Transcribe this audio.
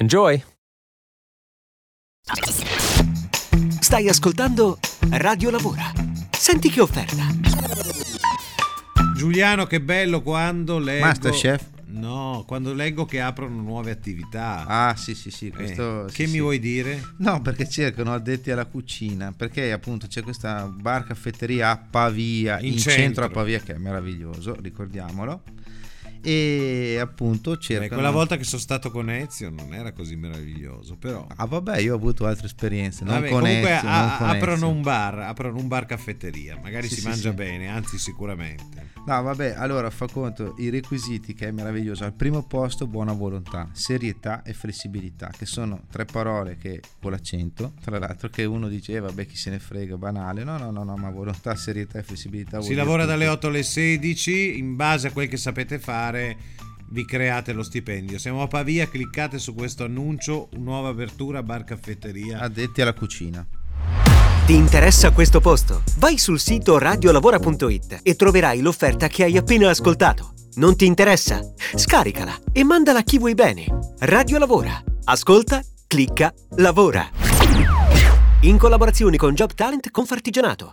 Enjoy! Stai ascoltando Radio Lavora. Senti che offerta. Giuliano, che bello quando leggo... Masterchef? No, quando leggo che aprono nuove attività. Ah, sì, sì, sì. Eh, Questo, che sì, mi sì. vuoi dire? No, perché cercano addetti alla cucina. Perché appunto c'è questa bar caffetteria a Pavia, In in, centro. centro. a Pavia, che è meraviglioso, ricordiamolo. E appunto Beh, cercano. quella volta che sono stato con Ezio non era così meraviglioso, però... Ah, vabbè, io ho avuto altre esperienze. Non Vabbè, con comunque Ezio, a- non con aprono Ezio. un bar, aprono un bar caffetteria, magari Sì, si sì, mangia sì. bene, anzi sicuramente. No, vabbè, allora fa conto i requisiti che è meraviglioso. Al primo posto buona volontà, serietà e flessibilità, che sono tre parole che con l'accento, tra l'altro che uno dice "Eh, vabbè chi se ne frega, banale. No, no, no, no, ma volontà, serietà e flessibilità Si lavora dalle 8 alle 16, in base a quel che sapete fare vi create lo stipendio. Siamo a Pavia, cliccate su questo annuncio, nuova apertura bar caffetteria. addetti alla cucina. Ti interessa questo posto? Vai sul sito radiolavora.it e troverai l'offerta che hai appena ascoltato. Non ti interessa? Scaricala e mandala a chi vuoi bene. Radio Lavora. Ascolta, clicca, lavora. In collaborazione con Job Talent Confartigianato.